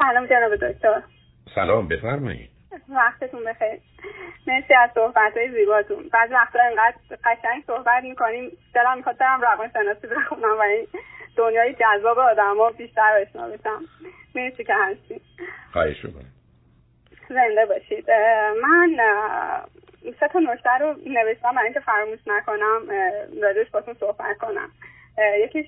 سلام جناب دکتر. سلام بفرمایید. وقتتون بخیر. مرسی از صحبت های زیباتون. بعضی وقتا انقدر قشنگ صحبت می‌کنیم. دلم می‌خواد برم روان شناسی بخونم و این دنیای جذاب آدم ها بیشتر بشنا بشم مرسی که هستی. خواهش زنده باشید. من سه تا نکته رو نوشتم برای اینکه فراموش نکنم راجعش باتون صحبت کنم. یکیش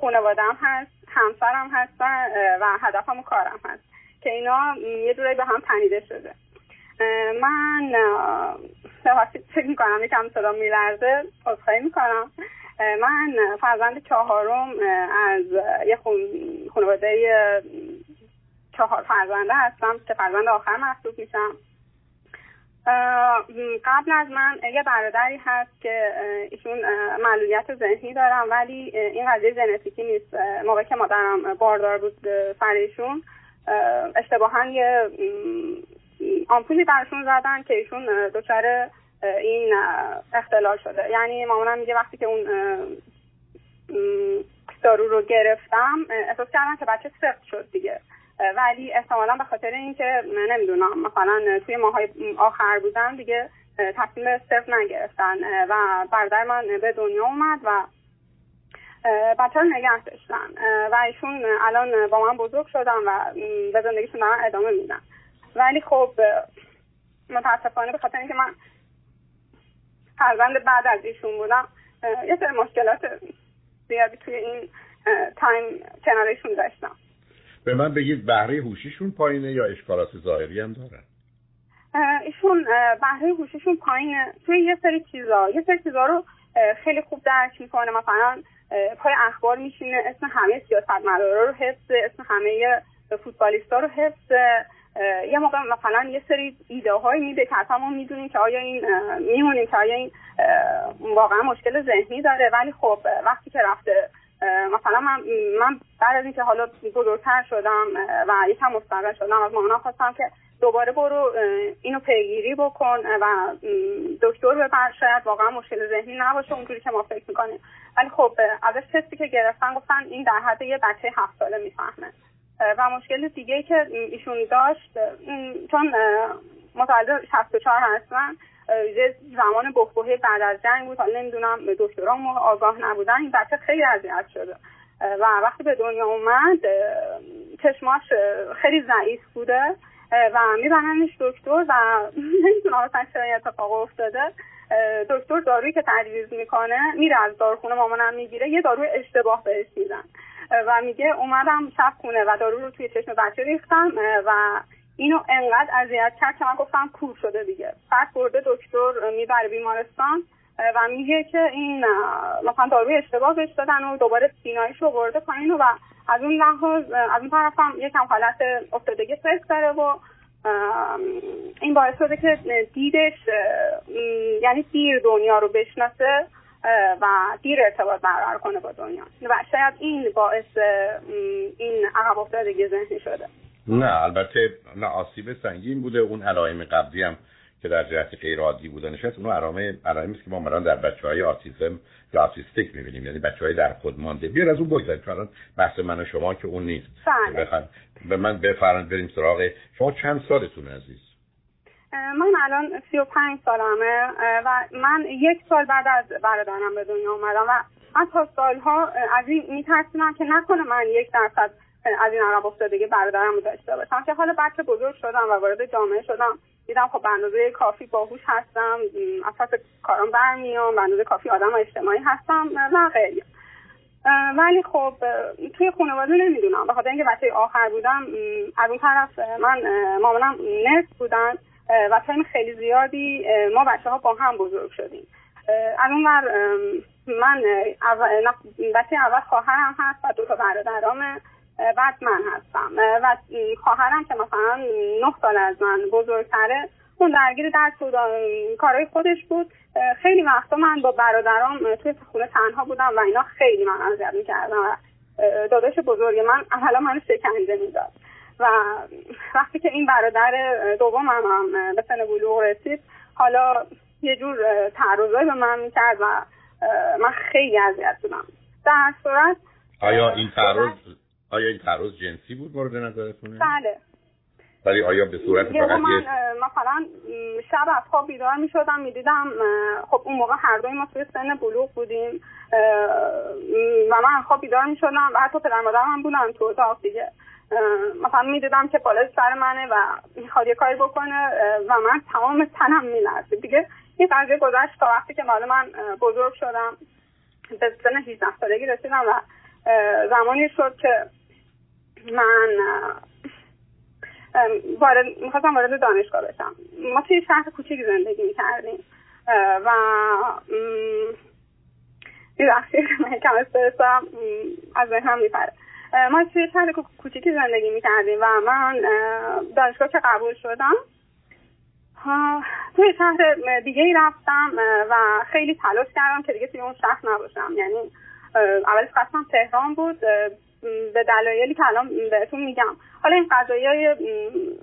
خانوادم هست. همسرم هستن و هدفم و کارم هست که اینا یه جورایی به هم تنیده شده. من فکر می‌کنم یکم صدا میلرزه عذرخواهی می‌کنم. من فرزند چهارم از یه خانواده چهار فرزنده هستم که فرزند آخر محسوب میشم. قبل از من یه برادری هست که ایشون معلولیت ذهنی دارم ولی این قضیه ژنتیکی نیست. موقع که مادرم باردار بود سر ایشون اشتباها یه آمپولی برشون زدن که ایشون دچار این اختلال شده. یعنی مامانم میگه وقتی که اون دارو رو گرفتم احساس کردم که بچه سخت شد دیگه. ولی احتمالا به خاطر اینکه نمی‌دونم مثلا توی ماهای آخر بودم دیگه تصمیم صرف نگرفتن و برادر من به دنیا اومد و بچه رو نگه داشتن و ایشون الان با من بزرگ شدن و به زندگیشون دارن ادامه میدن. ولی خب متاسفانه به خاطر اینکه من فرزند بعد از ایشون بودم یه سر مشکلات زیادی توی این تایم کنارشون داشتم. به من بگید بهره هوشیشون پایینه یا اشکالات ظاهری هم دارن؟ ایشون بهره هوشیشون پایینه. توی یه سری چیزا یه سری چیزا رو خیلی خوب درک می‌کنه. مثلا پای اخبار میشینه اسم همه سیاست مدارا رو حفظ اسم همه فوتبالیستا رو حفظ یه موقع مثلا یه سری ایده های میده که اصلا ما می‌دونیم که آیا این میمونیم که آیا این واقعا مشکل ذهنی داره. ولی خب وقتی که رفته مثلا من من بعد از اینکه حالا بزرگتر شدم و یکم مستقل شدم از مامانم خواستم که دوباره برو اینو پیگیری بکن و دکتر ببر شاید واقعا مشکل ذهنی نباشه اونجوری که ما فکر می‌کنیم. ولی خب ازش تستی که گرفتن گفتن این در حد یه بچه هفت ساله می‌فهمه. و مشکل دیگه که ایشون داشت چون متولد 64 هستن یه زمان بخبوهی بعد از جنگ بود. حالا نمی‌دونم دکترام آگاه نبودن. این بچه خیلی اذیت شده. و وقتی به دنیا اومد چشماش خیلی ضعیف بوده. و میبرنش دکتر و نمی‌دونم اصلا چرا اتفاق افتاده. دکتر دارویی که تجویز می‌کنه میره از داروخونه مامانم می‌گیره یه داروی اشتباه بهش میدن. و میگه اومدم شب خونه و دارو رو توی چشم بچه ریختم. و اینو انقدر اذیت کرد که من گفتم کور شده دیگه. بعد برده دکتر می‌بره بیمارستان و میگه که این مثلا داروی اشتباه بهش دادن و دوباره بیناییش رو برده پایین و از اون لحاظ از اون طرف هم یکم حالت افتادگی فکر داره و این باعث شده که دیدش یعنی دیر دنیا رو بشناسه و دیر ارتباط برقرار کنه با دنیا. و شاید این باعث این عقب افتادگی ذهنی شده. نه البته نه آسیب سنگین بوده. اون علائم قبلی هم که در جهت غیر عادی بودنش هست اون علائم علائمی است که ما مران در بچه های آتیزم یا آتیستیک می‌بینیم یعنی بچه های در خود مانده. بیار از اون بگذاریم چون بحث من و شما که اون نیست. بله. به من بفرمایید بریم سراغ شما چند سالتون عزیز؟ من الان سی و پنج سالمه و من یک سال بعد از برادرم به دنیا اومدم و من تا سالها از این میترسیدم که نکنه من یک درصد از این عقب افتادگی برادرم رو داشته باشم. که حالا بچه بزرگ شدم و وارد جامعه شدم. دیدم خب به کافی باهوش هستم. از پس کارم برمیام. به اندازه کافی آدم اجتماعی هستم. و خیلی. ولی خب توی خانواده نمی‌دونم. به خاطر اینکه بچه آخر بودم از اون طرف من مامانم nurse بودن. و time خیلی زیادی ما بچه ها با هم بزرگ شدیم. از اون من بچه اول خواهرم هست و دو تا برادرامه. بعد من هستم و خواهرم که مثلا نه سال از من بزرگتره اون درگیر در کارهای خودش بود. خیلی وقتا من با برادرام توی خونه تنها بودم و اینا خیلی من اذیت می‌کردم. و داداش بزرگ من حالا من شکنجه می‌داد. و وقتی که این برادر دوم هم, هم به سن بلوغ رسید حالا یه جور تعرضایی به من می‌کرد و من خیلی اذیت بودم. در صورت آیا این تعرض آیا این تعرض جنسی بود مورد نظرتونه؟ بله. ولی آیا به صورت فقط من مثلا شب از خواب بیدار می شدم می دیدم خب اون موقع هر دوی ما توی سن بلوغ بودیم و من خواب بیدار می شدم و حتی پدر مادرم هم بودن تو اتاق دیگه. مثلا می دیدم که بالای سر منه و می‌خواد یه کاری بکنه و من تمام تنم می دیگه این قضیه گذشت تا وقتی که مال من بزرگ شدم. به سن 18 سالگی رسیدم و زمانی شد که من وارد می‌خواستم وارد دانشگاه بشم. ما توی شهر کوچیک زندگی می‌کردیم. و وقتی من کم استرسم از ذهنم میپره. ما توی شهر کوچیکی زندگی می‌کردیم و من دانشگاه که قبول شدم توی شهر دیگه ای رفتم و خیلی تلاش کردم که دیگه توی اون شهر نباشم. یعنی اولش قصدم تهران بود به دلایلی که الان بهتون میگم. حالا این قضایی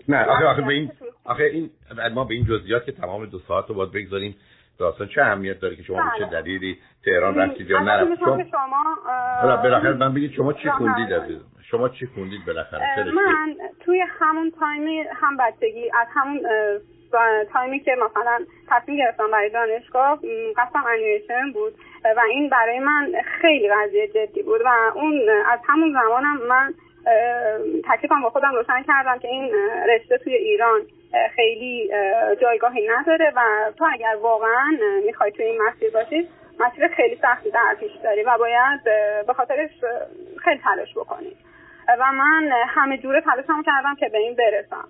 نه آخه آخه به این آخه این ما به این جزئیات که تمام دو ساعت رو باید بگذاریم داستان چه اهمیت داره که شما به چه بله. دلیلی تهران رفتید یا نرفتید؟ شما حالا بالاخره من بگید شما چی خوندید شما چی خوندید بالاخره؟ من توی همون time هم بچگی از همون time ی که مثلا تصمیم گرفتم برای دانشگاه قصدم انیمیشن بود و این برای من خیلی قضیه جدی بود و اون از همون زمانم من تکلیفم با خودم روشن کردم که این رشته توی ایران خیلی جایگاهی نداره و تو اگر واقعا می‌خوای توی این مسیر باشی مسیر خیلی سختی در پیش داری و باید به خاطرش خیلی تلاش بکنی. و من همه جوره تلاشم کردم که به این برسم.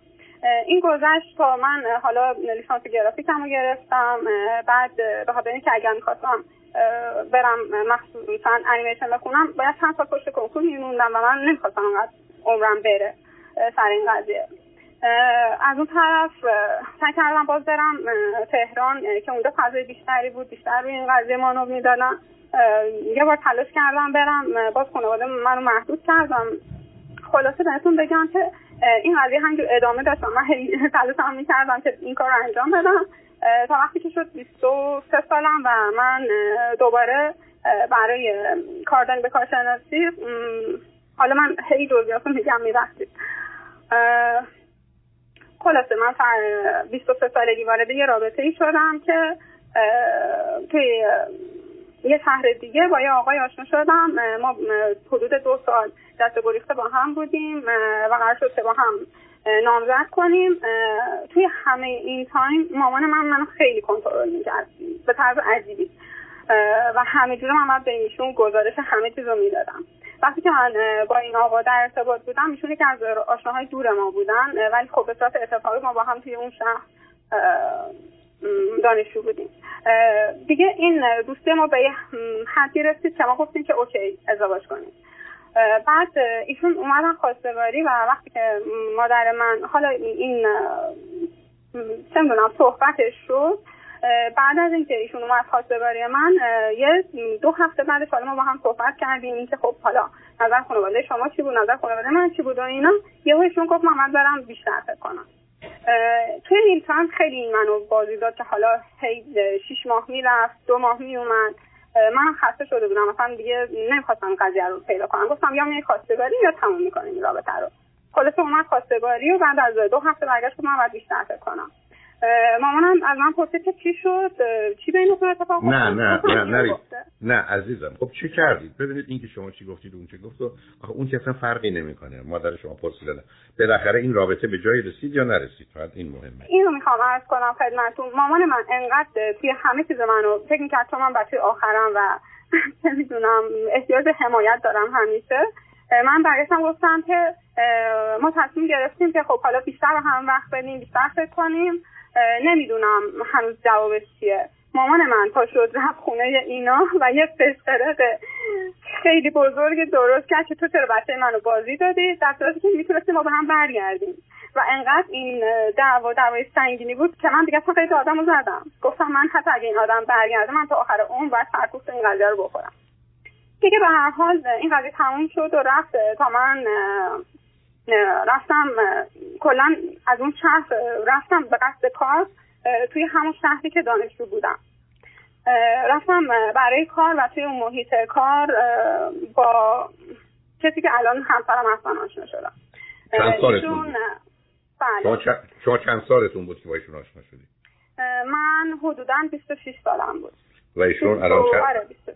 این گذشت تا من حالا لیسانس گرافیکم رو گرفتم بعد به خاطر اینکه اگر می‌خواستم برم مخصوصا انیمیشن بخونم باید چند سال پشت کنکور میموندم و من نمی‌خواستم انقدر عمرم بره سر این قضیه. از اون طرف سعی کردم باز برم تهران که اونجا فضای بیشتری بود بیشتر روی این قضیه مانو می‌دادن یه بار تلاش کردم برم باز خانواده منو محدود کردم خلاصه بهتون بگم که این قضیه همینجور ادامه داشتم. من تلاش هم می‌کردم که این کار رو انجام بدم. تا وقتی که شد 23 سالم و من دوباره برای کاردن به کارشناسی حالا من هی جزئیات میگم میبخشید. خلاصه من 23 سالگی وارد یه رابطه ای شدم که توی یه شهر دیگه با یه آقای آشنا شدم ما حدود دو سال دست گریخته با هم بودیم و قرار شد که با هم نامزد کنیم. توی همه این تایم مامان من منو خیلی کنترل می‌کرد به طرز عجیبی. و همه جور من به ایشون گزارش همه چیز رو می‌دادم. وقتی که من با این آقا در ارتباط بودم ایشون یکی از آشناهای دور ما بودن ولی خب به صورت اتفاقی ما با هم توی اون شهر دانشجو بودیم. دیگه این دوستی ما به یه حدی رسید که ما گفتیم که اوکی ازدواج کنیم. بعد ایشون اومدن خواستگاری و وقتی که مادر من حالا این چه می‌دونم صحبتش شد بعد از اینکه ایشون اومد خواستگاری من یه دو هفته بعدش حالا ما با هم صحبت کردیم اینکه خب حالا نظر خانواده شما چی بود نظر خانواده من چی بود و اینا یه ایشون گفت من برم بیشتر فکر کنم. توی این خیلی این منو بازی داد که حالا هی شیش ماه می‌رفت دو ماه میومد من خسته شده بودم. مثلا دیگه نمی‌خواستم قضیه رو پیدا کنم. گفتم یا میای خواستگاری یا تموم می‌کنیم رابطه رو. خلاصه اومد خواستگاری و بعد از دو هفته برگشت من باید بیشتر فکر کنم. مامانم از من پرسید که چی شد؟ چی بینتون اتفاق نه نه نه نه نه عزیزم. خب چی کردید؟ ببینید اینکه شما چی گفتید اون چی گفت و آخه اون که اصلا فرقی نمی‌کنه. مادر شما پرسیدن بالاخره این رابطه به جایی رسید یا نرسید؟ فقط این مهمه. اینو می‌خوام عرض کنم خدمتتون. مامان من انقدر توی همه چیز منو فکر می‌کرد چون من بچه آخرم و نمی‌دونم احتیاج حمایت دارم همیشه. من برگشتم گفتم که ما تصمیم گرفتیم که خب حالا بیشتر هم وقت بدیم بیشتر فکر کنیم. نمی‌دونم هنوز جوابش چیه. مامان من پا شد رفت خونه اینا و یه فسقرق خیلی بزرگ درست کرد که تو چرا بچه منو بازی دادی؟ در صورتی که می‌تونستیم ما به هم برگردیم. و انقدر این دعوا دعوای سنگینی بود که من دیگه اصلا قید آدم رو زدم. گفتم من حتی اگه این آدم برگرده من تا آخر اون باید سرکوفت این قضیه رو بخورم. دیگه به هر حال این قضیه تموم شد و رفت. تا من رفتم کلا از اون شهر رفتم به قصد کار توی همون شهری که دانشجو بودم. رفتم برای کار و توی اون محیط کار با کسی که الان همسرم هستن آشنا شدم. چند سالتون بله. شما, چند... سالتون بود که با ایشون آشنا شدید من حدودا 26 سالم بود. و ایشون الان چند؟ آره 26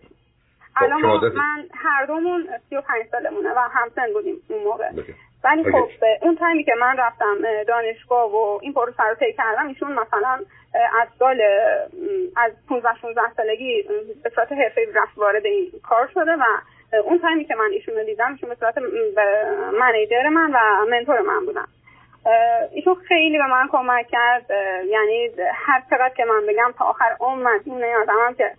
خب، الان من هر دومون 35 سالمونه و همسن بودیم اون موقع. ولی خب اون تایمی که من رفتم دانشگاه و این پروسه رو طی کردم ایشون مثلا از سال از 15 16 سالگی به صورت حرفه‌ای رفت وارد این کار شده و اون تایمی که من ایشون رو دیدم ایشون به صورت منیجر من و منتور من بودن. ایشون خیلی به من کمک کرد یعنی هر چقدر که من بگم تا آخر عمر این آدمم که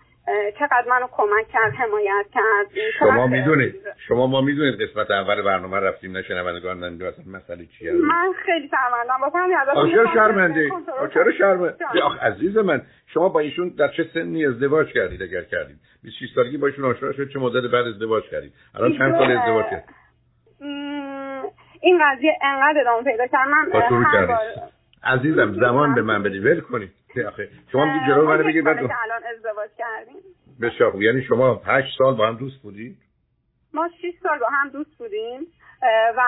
چقدر منو کمک کرد حمایت کرد. شما می‌دونید شما ما می‌دونید قسمت اول برنامه رفتیم نه شنوندگان نمی‌دونم اصلا مسئله چیه؟ من خیلی شرمندم. واسه چرا شرمنده چرا شرمنده عزیز من شما با ایشون در چه سنی ازدواج کردید اگر کردید؟ 26 سالگی با ایشون آشنا شد چه مدت بعد ازدواج کردید؟ الان چند سال ازدواج کردید؟ این قضیه انقدر ادامه پیدا کرد. من عزیزم زمان به من بدید. ول کنید. آخه. شما میگید جلو منو بگید بعد الان ازدواج کردیم. بسیار خوب. یعنی شما 8 سال با هم دوست بودید؟ ما 6 سال با هم دوست بودیم و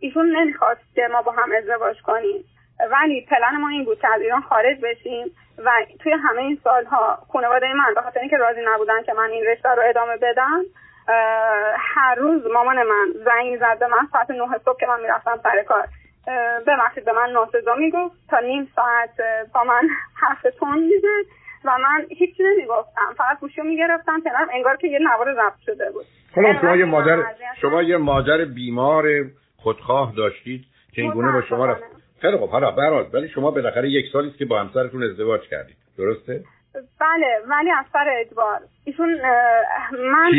ایشون نمی‌خواست که ما با هم ازدواج کنیم. ولی پلن ما این بود که از ایران خارج بشیم و توی همه این سالها خانواده من به خاطر اینکه راضی نبودن که من این رشته رو ادامه بدم هر روز مامان من زنگ زد به من ساعت نه صبح که من می‌رفتم سر کار. ببخشید به من ناسزا می‌گفت تا نیم ساعت با من حرف تون می‌زد و من هیچی نمی‌گفتم. فقط گوشو می‌گرفتم کنار انگار که یه نوار ضبط شده بود. حالا شما یه مادر شما یه مادر بیمار خودخواه داشتید که این گونه با شما رفت. خیلی خب حالا برات ولی شما بالاخره یک سالی که با همسرتون ازدواج کردید. درسته؟ بله ولی از سر اجبار ایشون من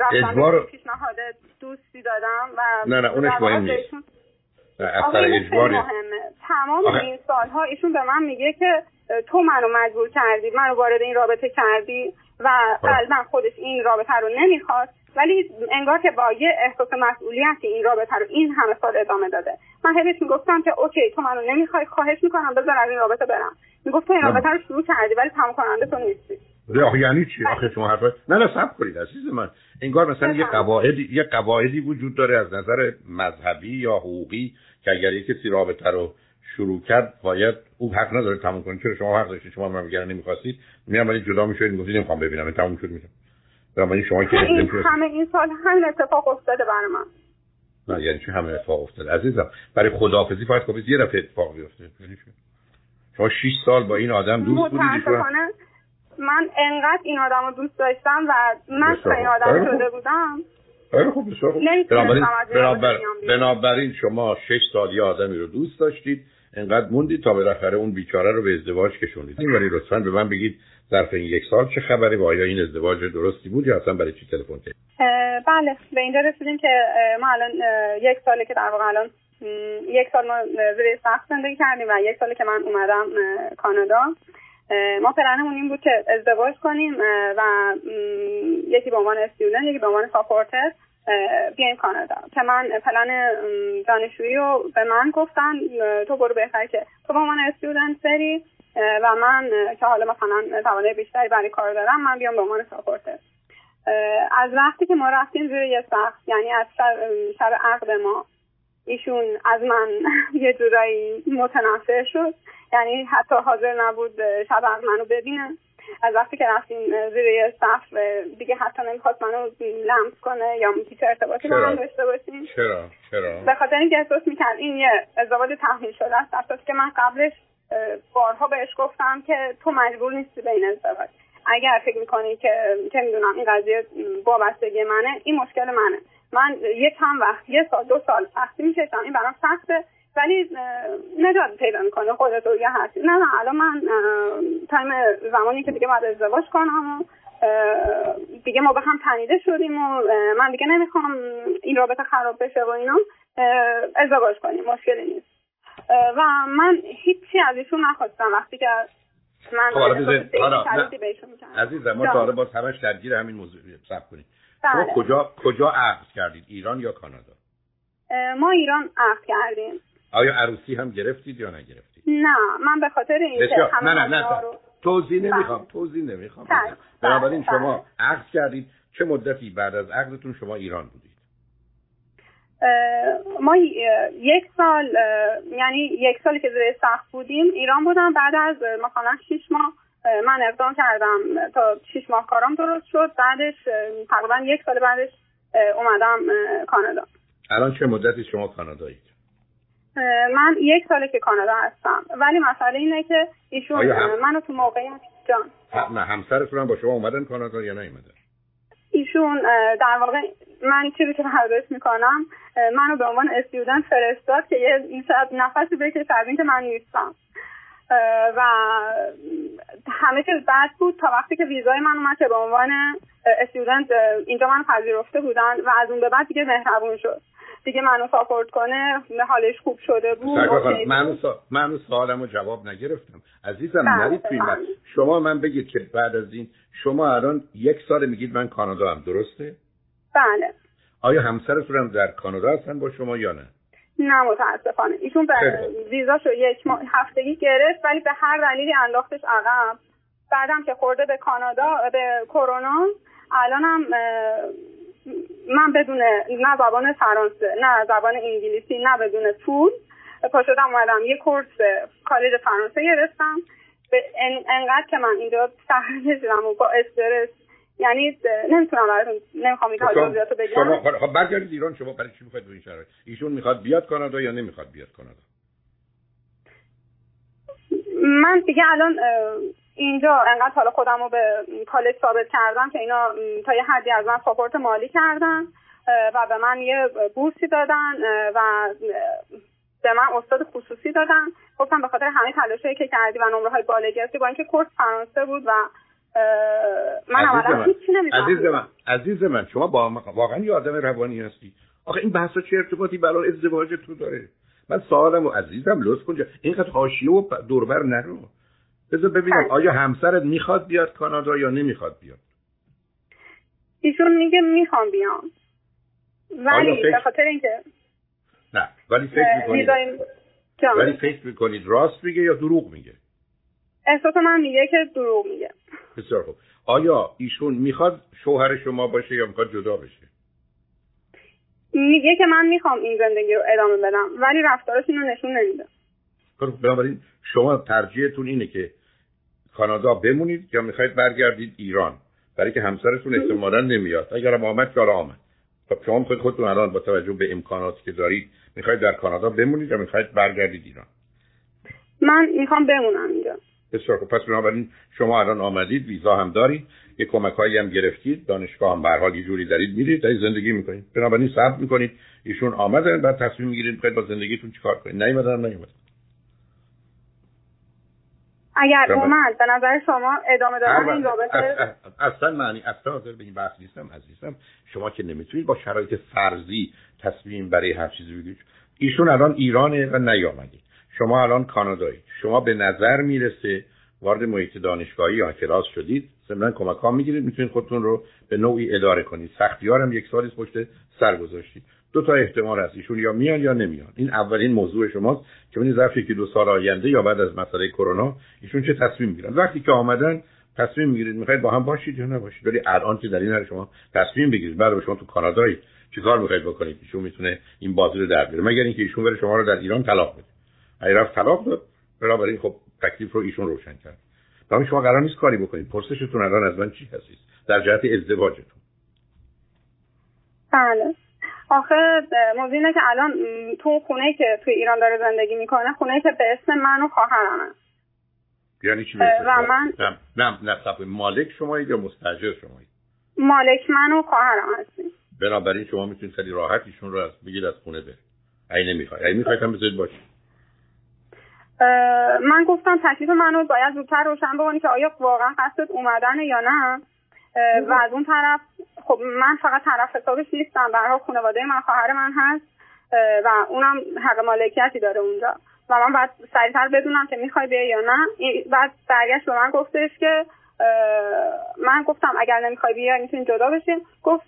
رفتم. پیشنهاد دوستی دادم و نه نه اونش مهم نیست. اثر اجباری تمام این سالها ایشون به من میگه که تو منو مجبور کردی منو وارد این رابطه کردی و. قلبا خودش این رابطه رو نمی‌خواد ولی انگار که با یه احساس مسئولیتی این رابطه رو این همه سال ادامه داده. من هیچ می‌گفتم که اوکی تو منو نمی‌خوای خواهش می‌کنم بذار از این رابطه برم. می‌گفت تو این رابطه رو شروع کردی ولی تمام کننده تو نیستی. آخه یعنی چی؟ آخه شما حرف نه نه صبر کنید عزیز من. انگار مثلا یه قواعدی یه قواعدی وجود داره از نظر مذهبی یا حقوقی که اگر یه کسی رابطه رو شروع کرد باید او حق نداره تموم کنه. چرا شما حق داشتید شما من میگن نمی‌خواستید. میام ولی جدا میشید می‌گفتید نمی‌خوام ببینم. تموم شد میشم بنابراین شما که این همه این سال همین اتفاق افتاده برای من. نه یعنی چه همه اتفاق افتاده؟ عزیزم برای خداحافظی فقط خب یه دفعه اتفاق بیفته. یعنی شما 6 سال با این آدم دوست بودید من انقدر این آدم رو دوست داشتم و من این آدم شده بودم. خیلی خوب بسیار خوب. بنابراین, بنابر... بنابراین شما شش سال یه آدمی رو دوست داشتید انقدر موندید تا بالاخره اون بیچاره رو به ازدواج کشوندید. ولی لطفا به من بگید ظرف این یک سال چه خبری و آیا این ازدواج درستی بود یا اصلا برای چی تلفن کردید؟ بله به اینجا رسیدیم که ما الان یک ساله که در واقع الان یک سال ما زیر سقف زندگی کردیم و یک ساله که من اومدم کانادا. ما پلنمون این بود که ازدواج کنیم و یکی به عنوان student یکی به عنوان supporter بیایم کانادا. که من پلن دانشجویی رو به من گفتن تو برو بهتر که تو به عنوان student بری و من که حالا مثلا توان بیشتری برای کار دارم من بیام به عنوان supporter. از وقتی که ما رفتیم زیر یه سقف یعنی از شب عقد ما ایشون از من یه جورایی متنفر شد. یعنی حتی حاضر نبود شب عقد منو ببینه. از وقتی که رفتیم زیر یه صف دیگه حتی نمی‌خواست منو لمس کنه یا هیچ ارتباطی با من داشته باشیم. چرا؟ چرا؟ به خاطر اینکه احساس می‌کرد این یه ازدواج تحمیل شده است. اساس که من قبلش بارها بهش گفتم که تو مجبور نیستی به این ازدواج. اگر فکر می‌کنی که چه می‌دونم این قضیه وابستگی منه این مشکل منه. من یه چند وقت یه سال دو سال سختی می‌کشم این برام سخته ولی نجات پیدا می‌کنه خودت یه هستی. نه نه الان من تایم زمانی که دیگه باید ازدواج کنم و دیگه ما به هم تنیده شدیم و من دیگه نمی‌خوام این رابطه خراب بشه و اینا. ازدواج کنیم مشکلی نیست. و من هیچی از ایشون نخواستم. وقتی که من خب، عزیزم ما تا باز همش درگیر همین موضوع کنید. شما بله. کجا کجا عقد کردید؟ ایران یا کانادا؟ ما ایران عقد کردیم. آیا عروسی هم گرفتید یا نگرفتید؟ نه من به خاطر اینکه نه نه نه توضیح بله. نمی‌خوام توضیح نمی‌خوام. بله. بنابراین شما عقد کردید. چه مدتی بعد از عقدتون شما ایران بودید؟ ما یک سال یعنی یک سالی که زیر سخت بودیم ایران بودم. بعد از مثلا شیش ماه من اقدام کردم تا شیش ماه کارم درست شد. بعدش تقریبا یک سال بعدش اومدم کانادا. الان چه مدتی شما کانادایید؟ من یک ساله که کانادا هستم. ولی مسئله اینه که ایشون هم... منو تو موقعیت جان. نه همسرتون هم با شما اومدن کانادا یا نیومدن ایشون در واقع من چیزی که برداشت می‌کنم منو به عنوان استودنت فرستاد که یه این نفسی بکشه از اینکه من نیستم. و همه چیز بد بود تا وقتی که ویزای من اومد که به عنوان استودنت اینجا من پذیرفته بودن و از اون به بعد دیگه مهربون شد. دیگه منو ساپورت کنه حالش خوب شده بود من منو سوالمو جواب نگرفتم. عزیزم بله، نرید توی بله. شما من بگید که بعد از این شما الان یک سال میگید من کانادا هم درسته؟ بله. آیا همسرتون هم در کانادا هستن با شما یا نه؟ نه متاسفانه. ایشون ویزاشو یک هفتگی گرفت ولی به هر دلیلی انداختش عقب. بعدم که خورده به کانادا به کرونا الانم من بدون نه زبان فرانسه نه زبان انگلیسی نه بدون پول. پا شدم اومدم یه کورس کالج فرانسه گرفتم. به انقدر که من اینجا سهر شدم و با استرس یعنی نمی‌تونم براتون نمی‌خوام این توضیحاتو بگم. شما خب برگردید ایران شما برای چی می‌خواید این شرایط؟ ایشون می‌خواد بیاد کانادا یا نمی‌خواد بیاد کانادا؟ من دیگه الان اینجا انقدر حالا خودم رو به کالج ثابت کردم که اینا تا یه حدی از من ساپورت مالی کردن و به من یه بورسی دادن و به من استاد خصوصی دادن. گفتم به خاطر همه تلاشایی که کردی و نمره های بالایی گرفتی با اینکه کورس فرانسه بود و من اولا هیچی عزیز من. عزیز من. شما با واقعا یه آدم روانی هستی. آخه این بحثا چه ارتباطی برای ازدواج تو داره؟ من سوالم و عزیزم لطف کن اینقدر حاشیه و دوربر نرو. بذار ببینم آیا همسرت می‌خواد بیاد کانادا یا نمی‌خواد بیاد؟ ایشون میگه می‌خوام بیام. ولی به خاطر اینکه نه. ولی فکر می‌کنید ولی فکر می‌کنید راست میگه یا دروغ میگه؟ احساس من میگه که دروغ میگه. بسیار خوب. آیا ایشون می‌خواد شوهر شما باشه یا می‌خواد جدا بشه؟ میگه که من می‌خوام این زندگی رو ادامه بدم ولی رفتارش اینو نشون نمیده. خب، بنابراین شما ترجیحتون اینه که کانادا بمونید یا می‌خواید برگردید ایران. برای که همسرتون احتمالا نمیاد. اگر هم آمد که آمد؟ خب شما می‌خواید خودتون الان با توجه به امکاناتی که دارید می‌خواید در کانادا بمونید یا می‌خواید برگردید ایران؟ من می‌خوام بمونم اینجا. بسیار خب پس بنابراین شما الان آمدید ویزا هم دارید. یه کمک هایی هم گرفتید. دانشگاه هم به حال یه جوری دارید میرید دارید زندگی می‌کنید. بنابراین صبر می‌کنید. ایشون آمدن بعد تصمیم می‌گیرید می‌خواید با زندگیتون چیکار کنید. نیومدن نیومدن. اگر اومد به نظر شما ادامه دادن این رابطه؟ اصلا معنی اصلا حاضر به این بحث نیستم عزیزم. شما که نمی‌تونید با شرایط فرضی تصمیم برای هر چیزی بگیرید. ایشون الان ایرانه و نیامده. شما الان کانادایی. شما به نظر می‌رسه وارد محیط دانشگاهی یا کلاس شدید ضمن کمک ها می‌گیرید می‌تونید خودتون رو به نوعی اداره کنید. سختیار هم یک سالی پشت سر گذاشتید. دو تا احتمال هست. ایشون یا میان یا نمیان. این اولین موضوع شماست که ببینید ظرف یکی دو سال آینده یا بعد از مسئله کرونا ایشون چه تصمیم می‌گیرن. وقتی که آمدن تصمیم می‌گیرید می‌خواید با هم باشید یا نباشید. ولی الان که در این شما تصمیم بگیرید. بعد شما تو کانادایی چیکار می‌خواید بکنید؟ ایشون می‌تونه این بازی رو در بیاره. مگر اینکه ایشون بره شما رو در ایران طلاق بده. اگه رفت طلاق داد. بنابراین خب تکلیف رو ایشون روشن کرد. برای شما قرار نیست کاری بکنید. پرسشتون الان از من چی هستید؟ در جهت ازدواجتون. بله. آخه موضوع اینه که الان تو خونه که توی ایران داره زندگی می‌کنه خونه که به اسم من و خواهرمه. یعنی چی و من نه نه نه مالک شمایید یا مستاجر شمایید؟ مالک من و خواهرم هستیم. بنابراین شما می‌تونید خیلی راحت ایشون رو از بگید از خونه بره اگه نمی‌خواد اگه می‌خواید هم بذارید باشه. من گفتم تکلیف منو باید زودتر روشن بکنی که آیا واقعا قصدت اومدن یا نه. و از اون طرف خب من فقط طرف حسابش نیستم. برای خانواده من خواهر من هست. و اونم حق مالکیتی داره اونجا. و من باید سریعتر بدونم که می‌خوای بیای یا نه. بعد برگشت به من گفتش که من گفتم اگر نمی‌خوای بیای می‌تونی جدا بشیم گفت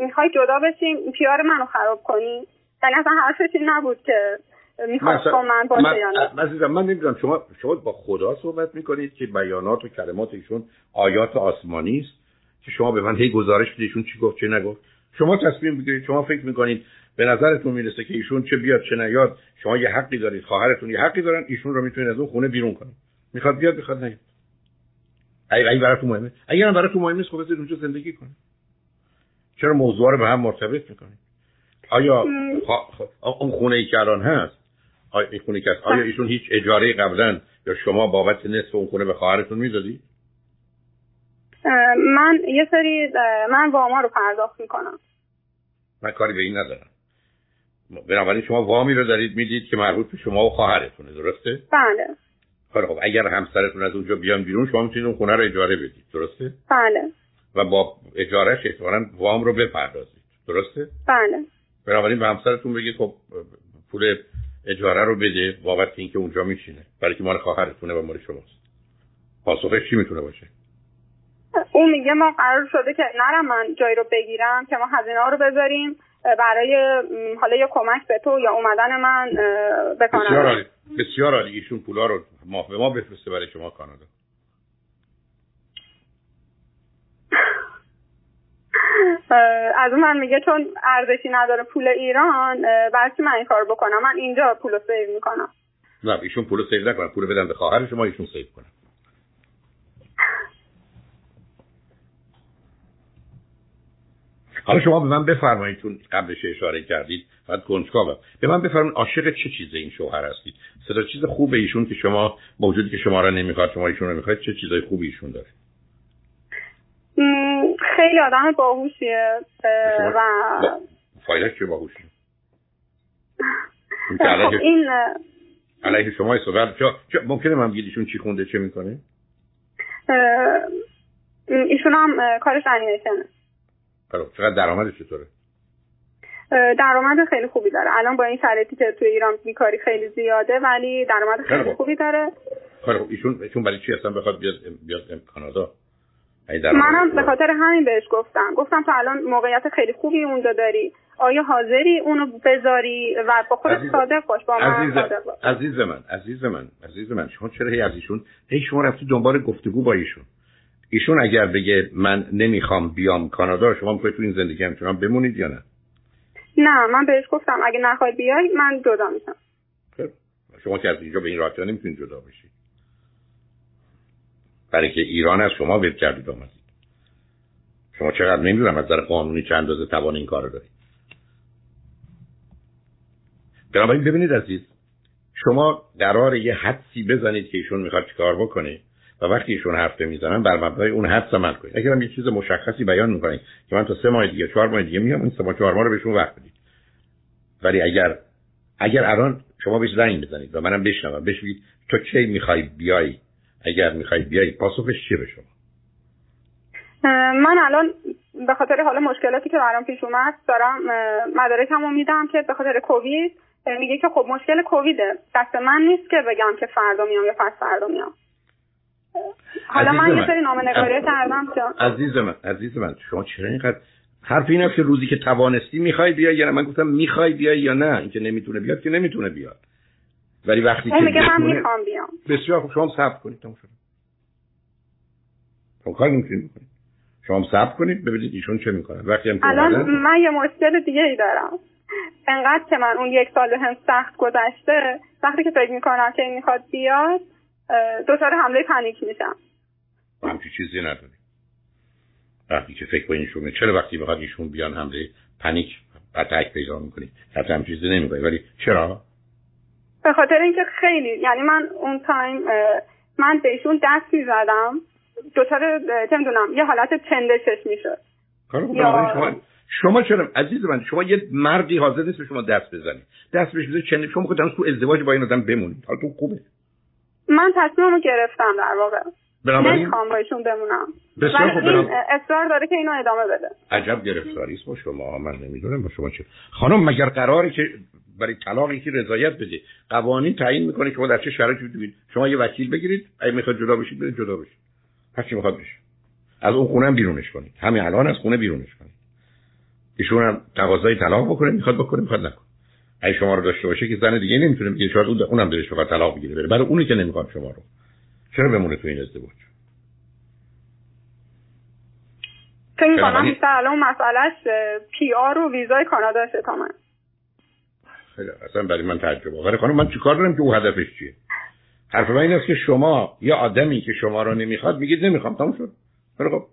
می‌خوای جدا بشیم پیار منو خراب کنی. یعنی اصلا حرفش این نبود که می‌خواد با من باشه یا نه؟ من نمی‌دونم شما شما با خدا صحبت می‌کنید که بیانات و کلمات ایشون آیات آسمانی است که شما به من هی گزارش بدید چی گفت چه نگفت؟ شما تصمیم بگیرید شما فکر می‌کنید به نظرتون می‌رسه که ایشون چه بیاد چه نیاد؟ شما یه حقی دارید خواهرتون یه حقی دارن ایشون رو می‌تونید از اون خونه بیرون کنید. می‌خواد بیاد می‌خواد نیاد. اگه اگه براتون مهمه. اگر براتون مهم نیست خب بذارید اونجا زندگی کنید. چرا موضوع رو به هم مرتبط می‌کنید؟ آیا اون خونه ای که الان هست خونه هست آیا ایشون هیچ اجاره قبلا یا شما بابت نصف اون خونه به خواهرتون می‌دادی؟ من یه سری من واما رو پرداخت می‌کنم. من کاری به این ندارم. بنابراین شما وامی رو دارید می‌دید که مربوط به شما و خواهرتونه درسته؟ بله. خب خب اگر همسرتون از اونجا بیان بیرون شما می‌تونید اون خونه رو اجاره بدید درسته؟ بله. و با اجارهش احتمالاً وام رو بپردازید درسته؟ بله. بنابراین به همسرتون بگید خب پول اجاره رو بده بابت اینکه اونجا میشینه برای که مال خواهرتونه و مال شماست. پاسخش چی می‌تونه باشه؟ اون میگه ما قرار شده که نرم من جایی رو بگیرم که ما هزینه ها رو بذاریم برای حالا یه کمک به تو یا اومدن من به کانادا بسیار عالی. بسیار عالی. ایشون پولا رو ما به ما بفرسته برای شما کانادا. از اون من میگه چون ارزشی نداره پول ایران برای من این کار بکنم. من اینجا پول save می‌کنم. نه ایشون پول save نکنن پول بدن به خواهر شما ایشون سیو کنم حالا شما به من بفرمایید چون قبلش اشاره کردید بعد کنجکاوم. به من بفرمایید عاشق چه چیز این شوهر هستید؟ صدا چیز خوب ایشون که شما موجودی که شما را نمی‌خواد شما ایشون رو می‌خواید چه چیزای خوبی ایشون داره؟ خیلی آدم باهوشیه. و فایدهش چه باهوشی. خب این علیه شما صحبت چه ممکنه من بگید ایشون چی خونده چه می‌کنه؟ ایشون هم کارش انیمیشنه. خب چقدر درآمدش چطوره؟ درآمد خیلی خوبی داره. الان با این شرایطی که توی ایران بیکاری خیلی زیاده ولی درآمد خیلی خوبی داره. خب ایشون ایشون برای چی اصلا بخواد بیاد بیاد کانادا؟ منم به خاطر همین بهش گفتم. گفتم تو الان موقعیت خیلی خوبی اونجا داری. آیا حاضری اونو بذاری و با خودت صادق باش با من عزیز, عزیز من عزیز من عزیز من شما چرا هی از ایشون هی شما رفتی دنبال گفتگو با ایشون. ایشون اگر بگه من نمی‌خوام بیام کانادا شما می‌خواید تو این زندگی همچنان بمونید یا نه؟ نه من بهش گفتم اگه نخوای بیای من جدا میشم. خب، شما که از اینجا به این راحتی نمی‌تونید جدا بشید برای که ایران از شما ول کردید آمدید شما چقدر نمی‌دونم از در قانونی چند اندازه توان این کار رو دارید بنابراین ببینید عزیز شما قرار یه حدسی بزنید که ایشون می‌خواد چیکار بکنه و وقتی ایشون حرف می‌زنن بر مبنای اون حدس عمل کنید. اگر هم یه چیز مشخصی بیان می‌کنید که من تا سه ماه دیگه چهار ماه دیگه میام این سه ماه چهار ماه رو بهشون وقت بدید. ولی اگر اگر الان شما بهش زنگ بزنید و منم بشنوم بهش بگید تو کی می‌خوای بیای؟ اگر می‌خوای بیای پاسخش چیه به شما؟ من الان به خاطر حالا مشکلاتی که برام پیش اومد دارم مدارکمو میدم که به خاطر کووید میگه که خب مشکل کوویده. دست من نیست که بگم که فردا میام یا پس فردا میام. حالا من یه سری نامه کردم عزیز من عزیز من شما چرا اینقدر حرف این که روزی که توانستی می‌خوای بیای یا نه؟ من گفتم می‌خوای بیای یا نه؟ اینکه نمی‌تونه بیاد که نمی‌تونه بیاد. ولی وقتی که میگه من می‌خوام بیام. بسیار خوب شما صبر کنید تموم شد. شما کار نمی‌تونید بکنید شما صبر کنید ببینید ایشون چه می‌کنه. وقتی هم الان من یه مشکل دیگه ای دارم. انقدر که من اون یک سال هم سخت گذشته وقتی که فکر می‌کنم که این می‌خواد بیاد دچار حمله پنیک میشم. همچی چیزی نداری وقتی که فکر کنید ایشون چرا وقتی بخواد ایشون بیان حمله پنیک اتک پیدا می‌کنی حتی هم چیزی نمی‌کنی ولی چرا؟ به خاطر اینکه خیلی یعنی من اون تایم من بهشون دست می‌زدم دوتار چه می‌دونم یه حالت چندشش می‌شد. شما شما چرا عزیز من شما یه مردی حاضر نیست به شما دست بزنید دست بهش بزنید چند شما خودتون تو ازدواج با این آدم بمونید حالا تو خوبه. من تصمیممو گرفتم در واقع. نمی‌خوام با ایشون بمونم. بسیار خوب. این اصرار داره که اینو ادامه بده. عجب گرفتاری با شما. من نمی‌دونم با شما چه خانم مگر قراره که برای طلاقی که رضایت بده. قوانین تعیین می‌کنه که شما در چه شرایطی بودید شما یه وکیل بگیرید اگه می‌خواد جدا بشید برید جدا بشید. هر چی می‌خواد بشه؟ از اون خونه هم بیرونش کنید. همین الان از خونه بیرونش کنید. ایشون هم تقاضای طلاق بکنه می‌خواد بکنه می‌خواد نکنه. اگه شما رو داشته باشه که زن دیگه نمی‌تونه بگه شاید اون اونم دلش بخواد طلاق بگیره بره. برای اونی که نمی‌خواد شما رو. چرا بمونه تو این ازدواج؟ فکر می‌کنم بیشتر الان مسئلهش پی آر و ویزای کانادا تا من. اصلا برای من تعجب آوره خانم من چیکار دارم که او هدفش چیه؟ حرف من این است که شما یه آدمی که شما رو نمی‌خواد میگید نمی‌خوام. تموم شد. خب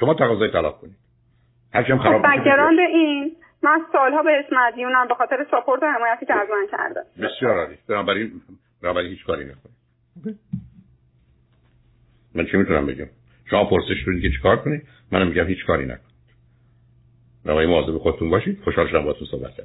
شما تقاضای طلاق کنید. هرچی خراب خب این. من سالها بهش مدیونم به خاطر ساپورت و حمایتی که از من کرده. بسیار عالی. بنابراین بنابراین هیچ کاری نکنید. من چی می‌تونم بگم؟ شما پرسش کنید که چیکار کنید. منم میگم هیچ کاری نکنید. بنابراین مواظب خودتون باشید. خوشحال شدم باهاتون صحبت کردم.